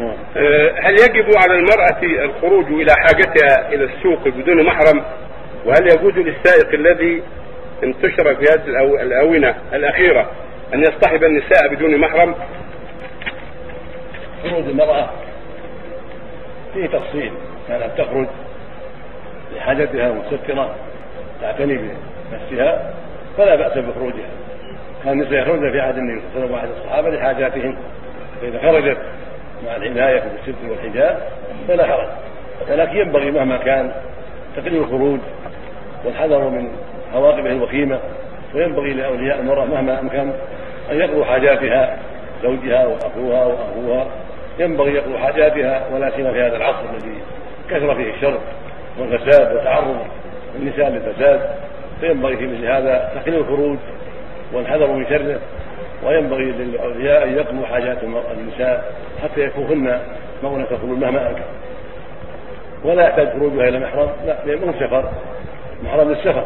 آه، هل يجب على المرأة الخروج إلى حاجتها إلى السوق بدون محرم؟ وهل يجوز للسائق الذي انتشر في هذه الآونة الأخيرة أن يصطحب النساء بدون محرم؟ خروج المرأة فيه تفصيل كانت تخرج لحاجتها مستترة تعتني بنفسها فلا بأس بخروجها كان النساء يخرجن في عهد النبي صلى الله عليه وسلم وعهد الصحابة لحاجاتهن فإذا خرجت مع العناية بالستر والحجاب فلا حرج. ولكن ينبغي مهما كان تقليل الخروج والحذر من عواقبه الوخيمة وينبغي لأولياء المرأة مهما أمكن أن يقضوا حاجاتها زوجها وأخوها وأخوها. ينبغي يقضوا حاجاتها ولا سيما في هذا العصر الذي كثر فيه الشر والفساد وتعرض النساء للفساد. فينبغي في مثل هذا تقليل الخروج والحذر من شره وينبغي للأولياء أن يقضوا حاجات النساء حتى يكفوهن الخروج مهما امكن ولا يحتاج خروجها إلى محرم لا لأنه سفر محرم للسفر